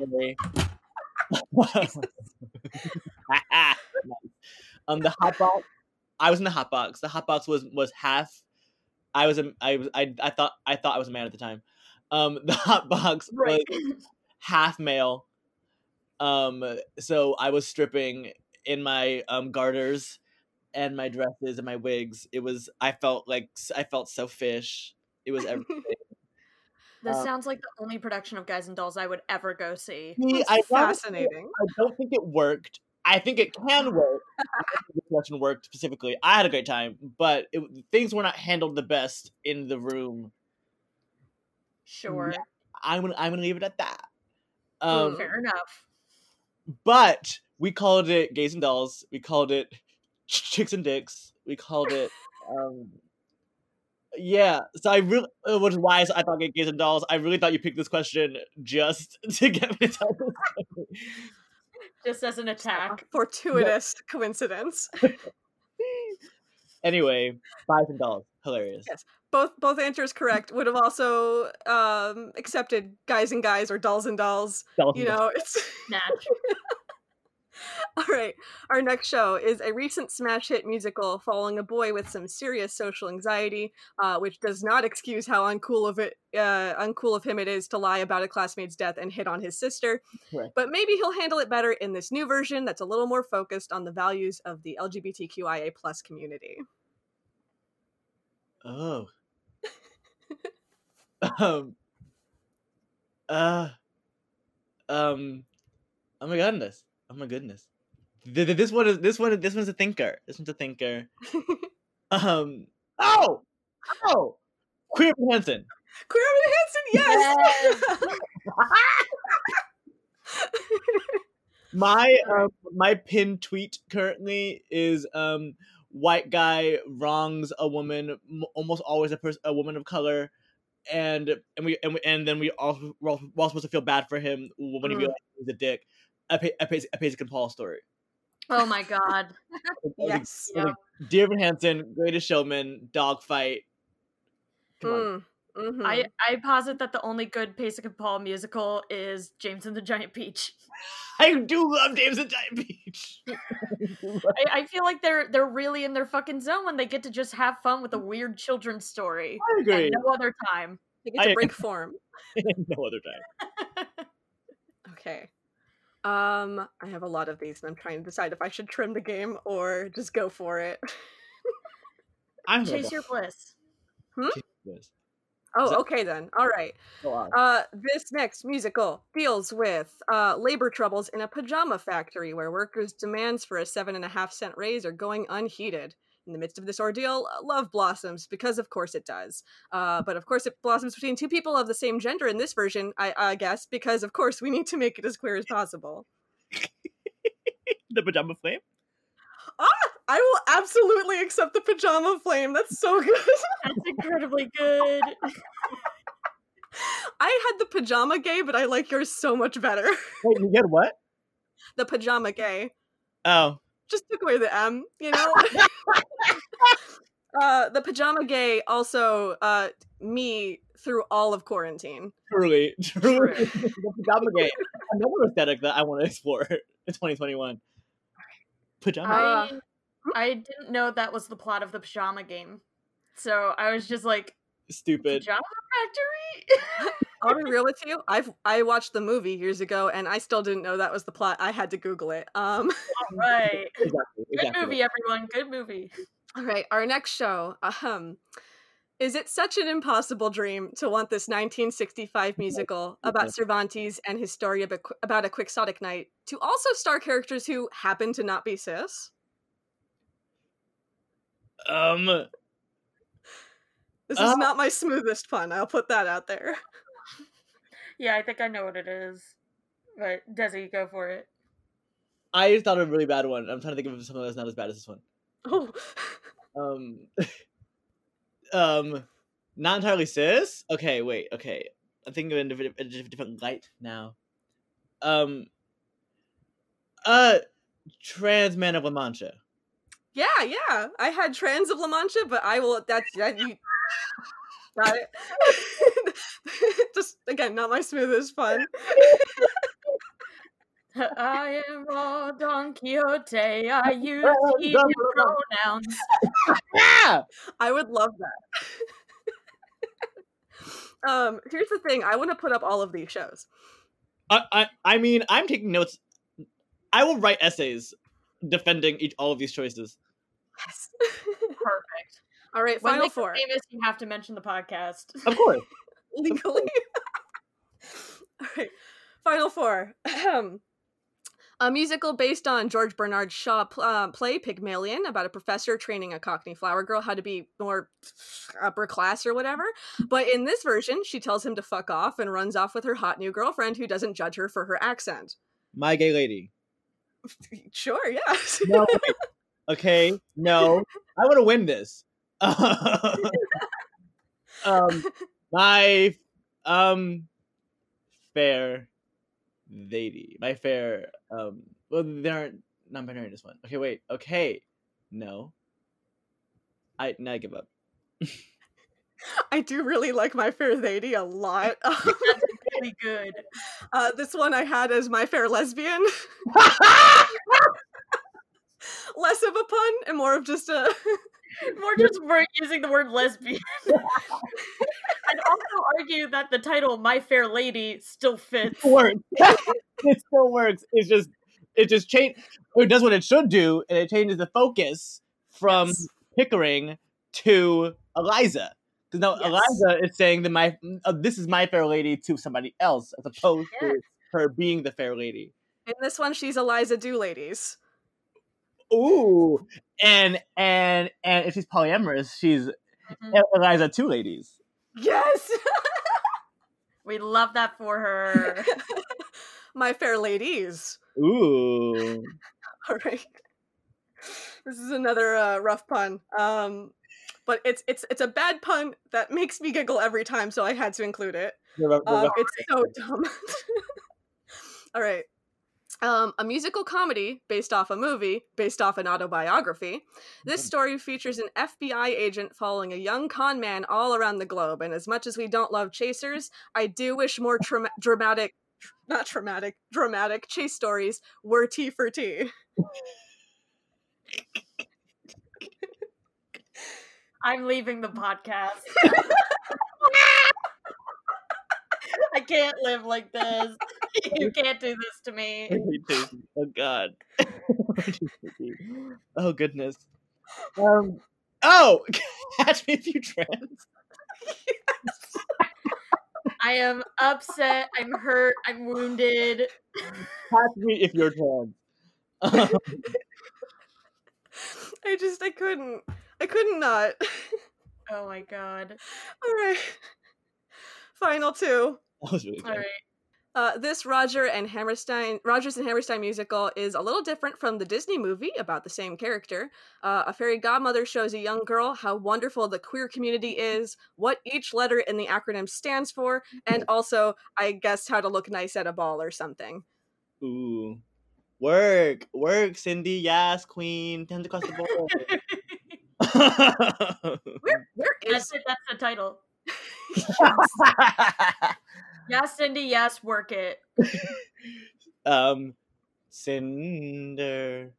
non-binary [LAUGHS] [LAUGHS] um, the hot box. I was in the hot box. The hot box was was half. I was a. I was. I. I thought. I thought I was a man at the time. Um, [LAUGHS] the hot box right. was half male. Um, so I was stripping in my um garters and my dresses and my wigs. It was. I felt like I felt so fish. It was everything. [LAUGHS] This um, sounds like the only production of Guys and Dolls I would ever go see. It's I fascinating. I don't think it worked. I think it can work. [LAUGHS] the production worked specifically. I had a great time, but it, things were not handled the best in the room. Sure. Yeah, I'm gonna I'm gonna leave it at that. Um, Fair enough. But we called it Gays and Dolls. We called it Chicks and Dicks. We called it um, yeah, so I really, uh, which is why I thought gays and dolls. I really thought you picked this question just [LAUGHS] to get me to this. Just as an attack. Fortuitous yeah. coincidence. [LAUGHS] [LAUGHS] anyway, guys and dolls, hilarious. Yes, both both answers correct. Would have also um, accepted guys and guys or dolls and dolls. dolls you and know, dolls. it's match. [LAUGHS] [LAUGHS] All right. Our next show is a recent smash hit musical following a boy with some serious social anxiety, uh, which does not excuse how uncool of it, uh, uncool of him it is to lie about a classmate's death and hit on his sister. Right. But maybe he'll handle it better in this new version that's a little more focused on the values of the LGBTQIA plus community. Oh. [LAUGHS] um. Uh. Um. Oh my goodness. Oh my goodness. This one is this one this one's a thinker. This one's a thinker. [LAUGHS] um. Oh. Oh. Queer Hansen. Queer Hansen. Yes. yes. [LAUGHS] my um, my pin tweet currently is um white guy wrongs a woman almost always a person a woman of color and and we and, we, and then we all we're, all we're all supposed to feel bad for him when he mm. realizes he's a dick a, a, a, a Pasek and Paul story Oh my god. [LAUGHS] yes. Like, like, Dear Evan Hansen, Greatest Showman, Dogfight. Come mm. on. Mm-hmm. I, I posit that the only good Pasek and Paul musical is James and the Giant Peach. [LAUGHS] I do love James and the Giant Peach. [LAUGHS] I, I, feel like they're they're really in their fucking zone when they get to just have fun with a weird children's story. I agree. no other time. They get to I, break form. no other time. okay. Um, I have a lot of these, and I'm trying to decide if I should trim the game or just go for it. I'm [LAUGHS] Chase your bliss. Hmm? Oh, okay then. All right. Uh, this next musical deals with uh, labor troubles in a pajama factory where workers' demands for a seven and a half cent raise are going unheeded. In the midst of this ordeal, love blossoms because, of course, it does. Uh, but of course, it blossoms between two people of the same gender in this version, I, I guess, because of course we need to make it as queer as possible. [LAUGHS] the pajama flame. Ah, I will absolutely accept the pajama flame. That's so [LAUGHS] good. That's incredibly good. I had the pajama gay, but I like yours so much better. Wait, you get what? The pajama gay. Oh. Just took away the M, you know? [LAUGHS] [LAUGHS] uh, the pajama gay also uh, me through all of quarantine. Truly, truly, [LAUGHS] the pajama gay. Another aesthetic that I want to explore in 2021. Pajama. I, I didn't know that was the plot of the pajama game, so I was just like, stupid pajama factory. [LAUGHS] I'll be real with you. I've I watched the movie years ago, and I still didn't know that was the plot. I had to Google it. Um, All right. exactly, [LAUGHS] exactly. Good movie, everyone. Good movie. All right, our next show. Um, is it such an impossible dream to want this 1965 musical [LAUGHS] about Cervantes and his story about a quixotic knight to also star characters who happen to not be cis? Um. This is uh, not my smoothest pun. I'll put that out there. [LAUGHS] Yeah, I think I know what it is. But Desi, go for it. I just thought of a really bad one. I'm trying to think of something that's not as bad as this one. Oh. um. [LAUGHS] um. Not entirely cis. Okay, wait. Okay, I'm thinking of it in a different, different light now. Um. Uh, trans man of La Mancha. Yeah, yeah. I had trans of La Mancha, but I will. That's that you. [LAUGHS] Got it. [LAUGHS] Just again, not my smoothest fun. [LAUGHS] I am a Don Quixote. I use he pronouns. I would love that. um, here's the thing. I want to put up all of these shows. I, I, I mean, I'm taking notes. I will write essays defending each all of these choices. Yes. Perfect. All right, when final four. Famous, you have to mention the podcast. Of course. [LAUGHS] Legally. [LAUGHS] All right, final four. a musical based on George Bernard Shaw uh, play Pygmalion about a professor training a Cockney flower girl how to be more upper class or whatever. But in this version, she tells him to fuck off and runs off with her hot new girlfriend who doesn't judge her for her accent. My gay lady. [LAUGHS] Sure, yes. No, okay, no. I want to win this. [LAUGHS] um, [LAUGHS] my um fair lady, my fair um. Well, they aren't non-binary in this one. Okay, wait. Okay, no. I now I give up. I do really like My Fair Lady a lot. [LAUGHS] That's really good. Uh, this one I had as My Fair Lesbian. less of a pun and more of just a [LAUGHS] more just for using the word lesbian. [LAUGHS] I'd also argue that the title "My Fair Lady" still fits. It works. [LAUGHS] it still works. It's just it just change. It does what it should do, and it changes the focus from yes. Pickering to Eliza. Because now yes. Eliza is saying that my uh, this is my fair lady to somebody else, as opposed yes. to her being the fair lady. In this one, she's Eliza Dooladies. Ooh, and and and if she's polyamorous, she's mm-hmm. Eliza two ladies. Yes, [LAUGHS] we love that for her. [LAUGHS] My fair ladies. Ooh. [LAUGHS] All right. This is another uh, rough pun. Um, but it's it's it's a bad pun that makes me giggle every time, so I had to include it. Um, it's so dumb. All right. Um, a musical comedy based off a movie, based off an autobiography. This mm-hmm. story features an FBI agent following a young con man all around the globe. And as much as we don't love chasers, I do wish more tra- dramatic, not traumatic, dramatic chase stories were T for T. I'm leaving the podcast. [LAUGHS] I can't live like this. [LAUGHS] You can't do this to me. Oh God. [LAUGHS] [LAUGHS] oh goodness. Um. Oh, catch me if you trans. I am upset. I'm hurt. I'm wounded. Catch me if you're trans. I just I couldn't. I couldn't not. oh my god. All right. Final two. [LAUGHS] That was really good. All right. Uh, this Roger and Hammerstein, Rodgers and Hammerstein musical is a little different from the Disney movie about the same character. Uh, a fairy godmother shows a young girl how wonderful the queer community is, what each letter in the acronym stands for, and [LAUGHS] also, I guess, how to look nice at a ball or something. Ooh, work, work, Cindy, yes, queen, tend across the board. [LAUGHS] where, where is that's, it, that's the title. Yes, [LAUGHS] yes, Cindy. Yes, work it. [LAUGHS] um, Cinder.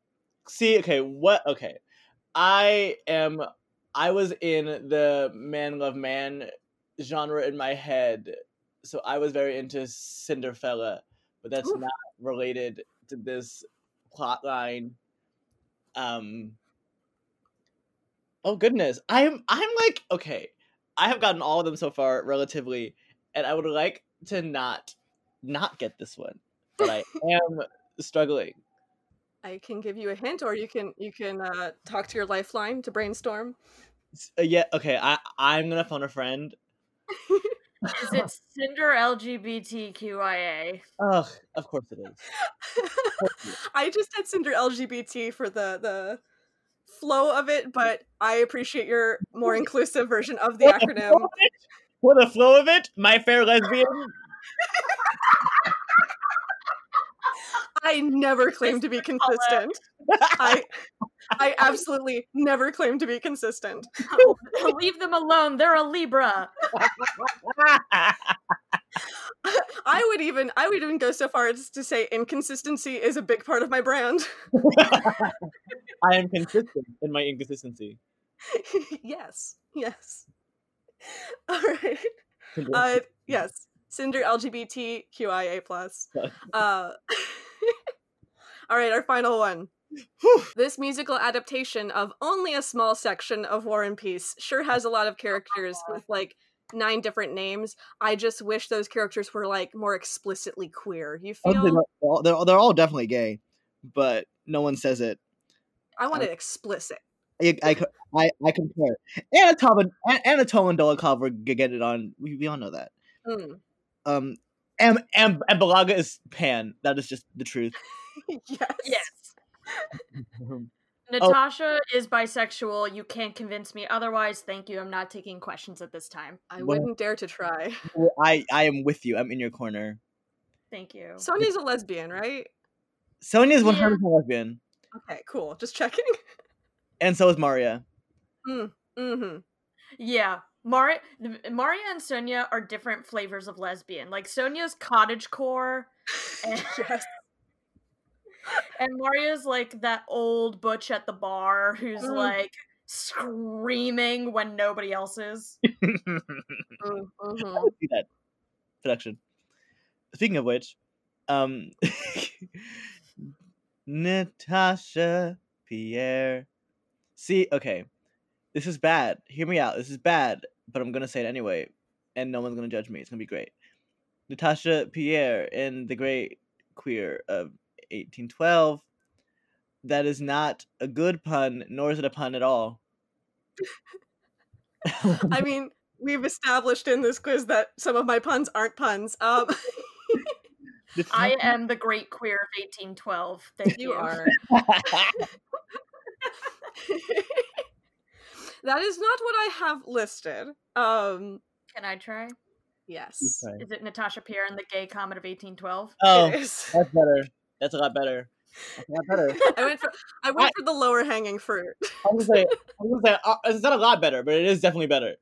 See, okay, what? Okay, I am. I was in the man love man genre in my head, so I was very into Cinderfella, but that's Ooh. not related to this plot line. Um, Oh goodness. I'm I'm like okay. I have gotten all of them so far relatively and I would like to not not get this one. But I [LAUGHS] am struggling. I can give you a hint or you can you can uh, talk to your lifeline to brainstorm. Uh, yeah, okay. I I'm going to phone a friend. is it [LAUGHS] Cinder LGBTQIA? Ugh, of course it is. [LAUGHS] I just had Cinder LGBT for the the flow of it, but I appreciate your more inclusive version of the acronym. For the flow of it, my fair lesbian. [LAUGHS] I never claim to be consistent. I I [LAUGHS] absolutely never claim to be consistent. Leave them alone. They're a Libra. [LAUGHS] I would even I would even go so far as to say inconsistency is a big part of my brand. [LAUGHS] I am consistent in my inconsistency. [LAUGHS] yes. Yes. [LAUGHS] All right. Uh, yes. Cinder LGBTQIA plus. Uh, all right, our final one. this musical adaptation of only a small section of War and Peace sure has a lot of characters with like nine different names. I just wish those characters were like more explicitly queer. You feel? they're, all, they're, they're all definitely gay, but no one says it. I want it explicit. I, I, I, I compare. Anna Anatol and Dolokhov were get it on. We, we all know that. Mm. Um, and, and and Balaga is pan. That is just the truth. [LAUGHS] yes. Yes. [LAUGHS] [LAUGHS] Oh. Natasha oh. is bisexual. You can't convince me otherwise. Thank you. I'm not taking questions at this time. I wouldn't dare to try. I I am with you. I'm in your corner. Thank you. Sonya's a lesbian, right? Sonia's 100% lesbian. Okay, cool. Just checking. And so is Maria. Mm, mm-hmm. Yeah. Maria, Maria and Sonia are different flavors of lesbian. Like Sonia's cottage core. [LAUGHS] And- yes. And Maria's like that old butch at the bar who's mm. like screaming when nobody else is. [LAUGHS] mm-hmm. that production. Speaking of which, um, [LAUGHS] Natasha Pierre. See, okay, this is bad. Hear me out. This is bad, but I'm gonna say it anyway, and no one's gonna judge me. It's gonna be great. Natasha Pierre in The Great Queer of 1812. That is not a good pun, nor is it a pun at all. I mean, we've established in this quiz that some of my puns aren't puns. Um, [LAUGHS] I am the great queer of 1812. Thank you. You are. [LAUGHS] that is not what I have listed. Um, Can I try? Yes. Is it Natasha Pierre in the Gay Comet of 1812? Oh, that's better. That's a lot better. That's a lot better. [LAUGHS] I went for I went I, for the lower hanging fruit. I was say, [LAUGHS] I was say, uh, it's not a lot better, but it is definitely better.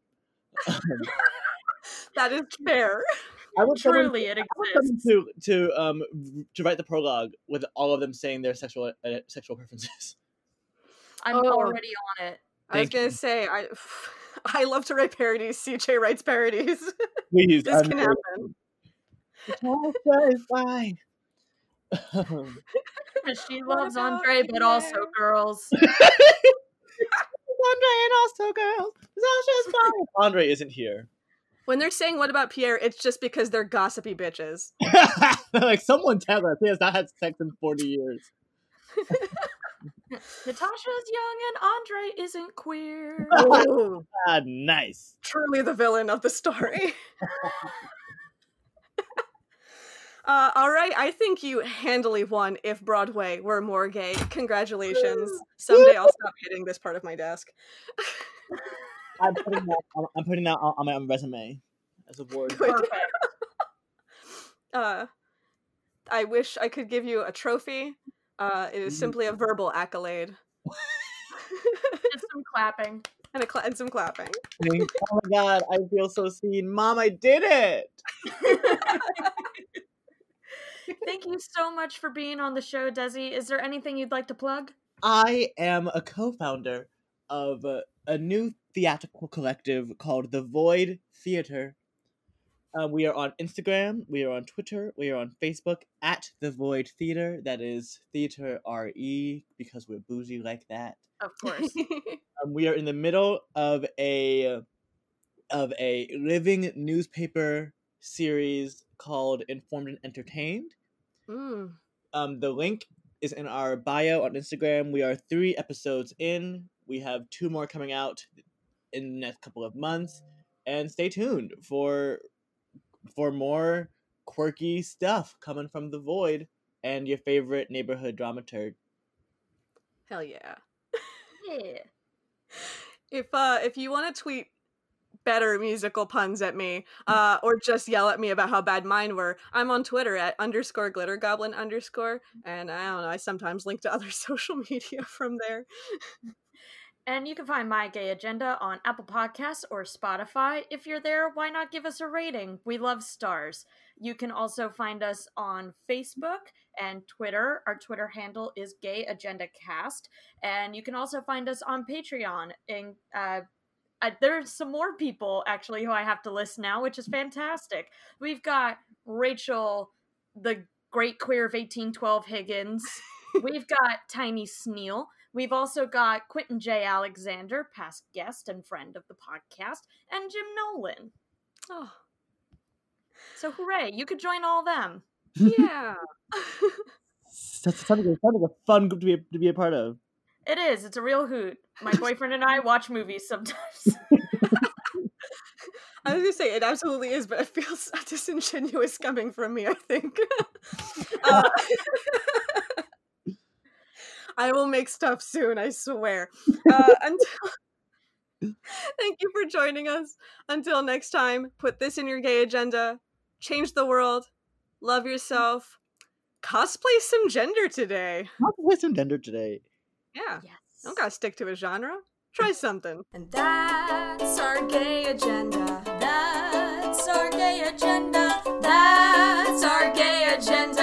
[LAUGHS] that is fair. I would Truly, it exists. To to um to write the prologue with all of them saying their sexual uh, sexual preferences. I'm oh, already on it. I was gonna you. say I I love to write parodies. CJ writes parodies. Please, this I'm can happen. is fine. [LAUGHS] [LAUGHS] she loves Andre, but also girls. [LAUGHS] Andre and also girls. Sasha's fine. Andre isn't here. When they're saying "What about Pierre?" it's just because they're gossipy bitches. like someone tell us he has not had sex in forty years. Natasha's young and Andre isn't queer. Oh, ah, nice. Truly the villain of the story. Uh, all right, I think you handily won. If Broadway were more gay, congratulations. Someday I'll stop hitting this part of my desk. I'm putting that. I'm putting that on my own resume as a word. Perfect. [LAUGHS] uh, I wish I could give you a trophy uh, it is mm-hmm. simply a verbal accolade. [LAUGHS] Just some clapping. And, a cl- and some clapping. oh my god, I feel so seen. Mom, I did it! [LAUGHS] Thank you so much for being on the show, Desi. Is there anything you'd like to plug? I am a co founder of a, a new theatrical collective called The Void Theatre um, we are on Instagram, we are on Twitter, we are on Facebook at The Void Theatre. That is Theater R E because we're bougie like that. Of [LAUGHS] course. um, we are in the middle of a of a living newspaper series called Informed and Entertained. Mm. Um, the link is in our bio on Instagram. We are three episodes in. We have two more coming out in the next couple of months. And stay tuned for for more quirky stuff coming from the void and your favorite neighborhood dramaturg. Hell yeah. [LAUGHS] yeah. If uh if you want to tweet better musical puns at me, uh, or just yell at me about how bad mine were, I'm on Twitter at underscore glitter goblin underscore, and I don't know, I sometimes link to other [LAUGHS] social media from there. And you can find My Gay Agenda on Apple Podcasts or Spotify. If you're there, why not give us a rating? We love stars. You can also find us on Facebook and Twitter. Our Twitter handle is Gay Agenda Cast. And you can also find us on Patreon. And uh, uh, there's some more people actually who I have to list now, which is fantastic. We've got Rachel, the great queer of 1812 Higgins. [LAUGHS] We've got Tiny Sneal. We've also got Quentin J. Alexander, past guest and friend of the podcast, and Jim Nolan. Oh. So hooray, you could join all them. Yeah. [LAUGHS] [LAUGHS] That's sounds like, sounds like a fun group to be, to be a part of. It is. It's a real hoot. My [LAUGHS] boyfriend and I watch movies sometimes. [LAUGHS] [LAUGHS] I was gonna say it absolutely is, but it feels disingenuous coming from me. I think. uh, I will make stuff soon, I swear. Uh, until Thank you for joining us. Until next time, put this in your gay agenda. Change the world. Love yourself. Cosplay some gender today. Cosplay some gender today. Yeah. Yes. Don't gotta stick to a genre. Try something. And that's our gay agenda. That's our gay agenda. That's our gay agenda.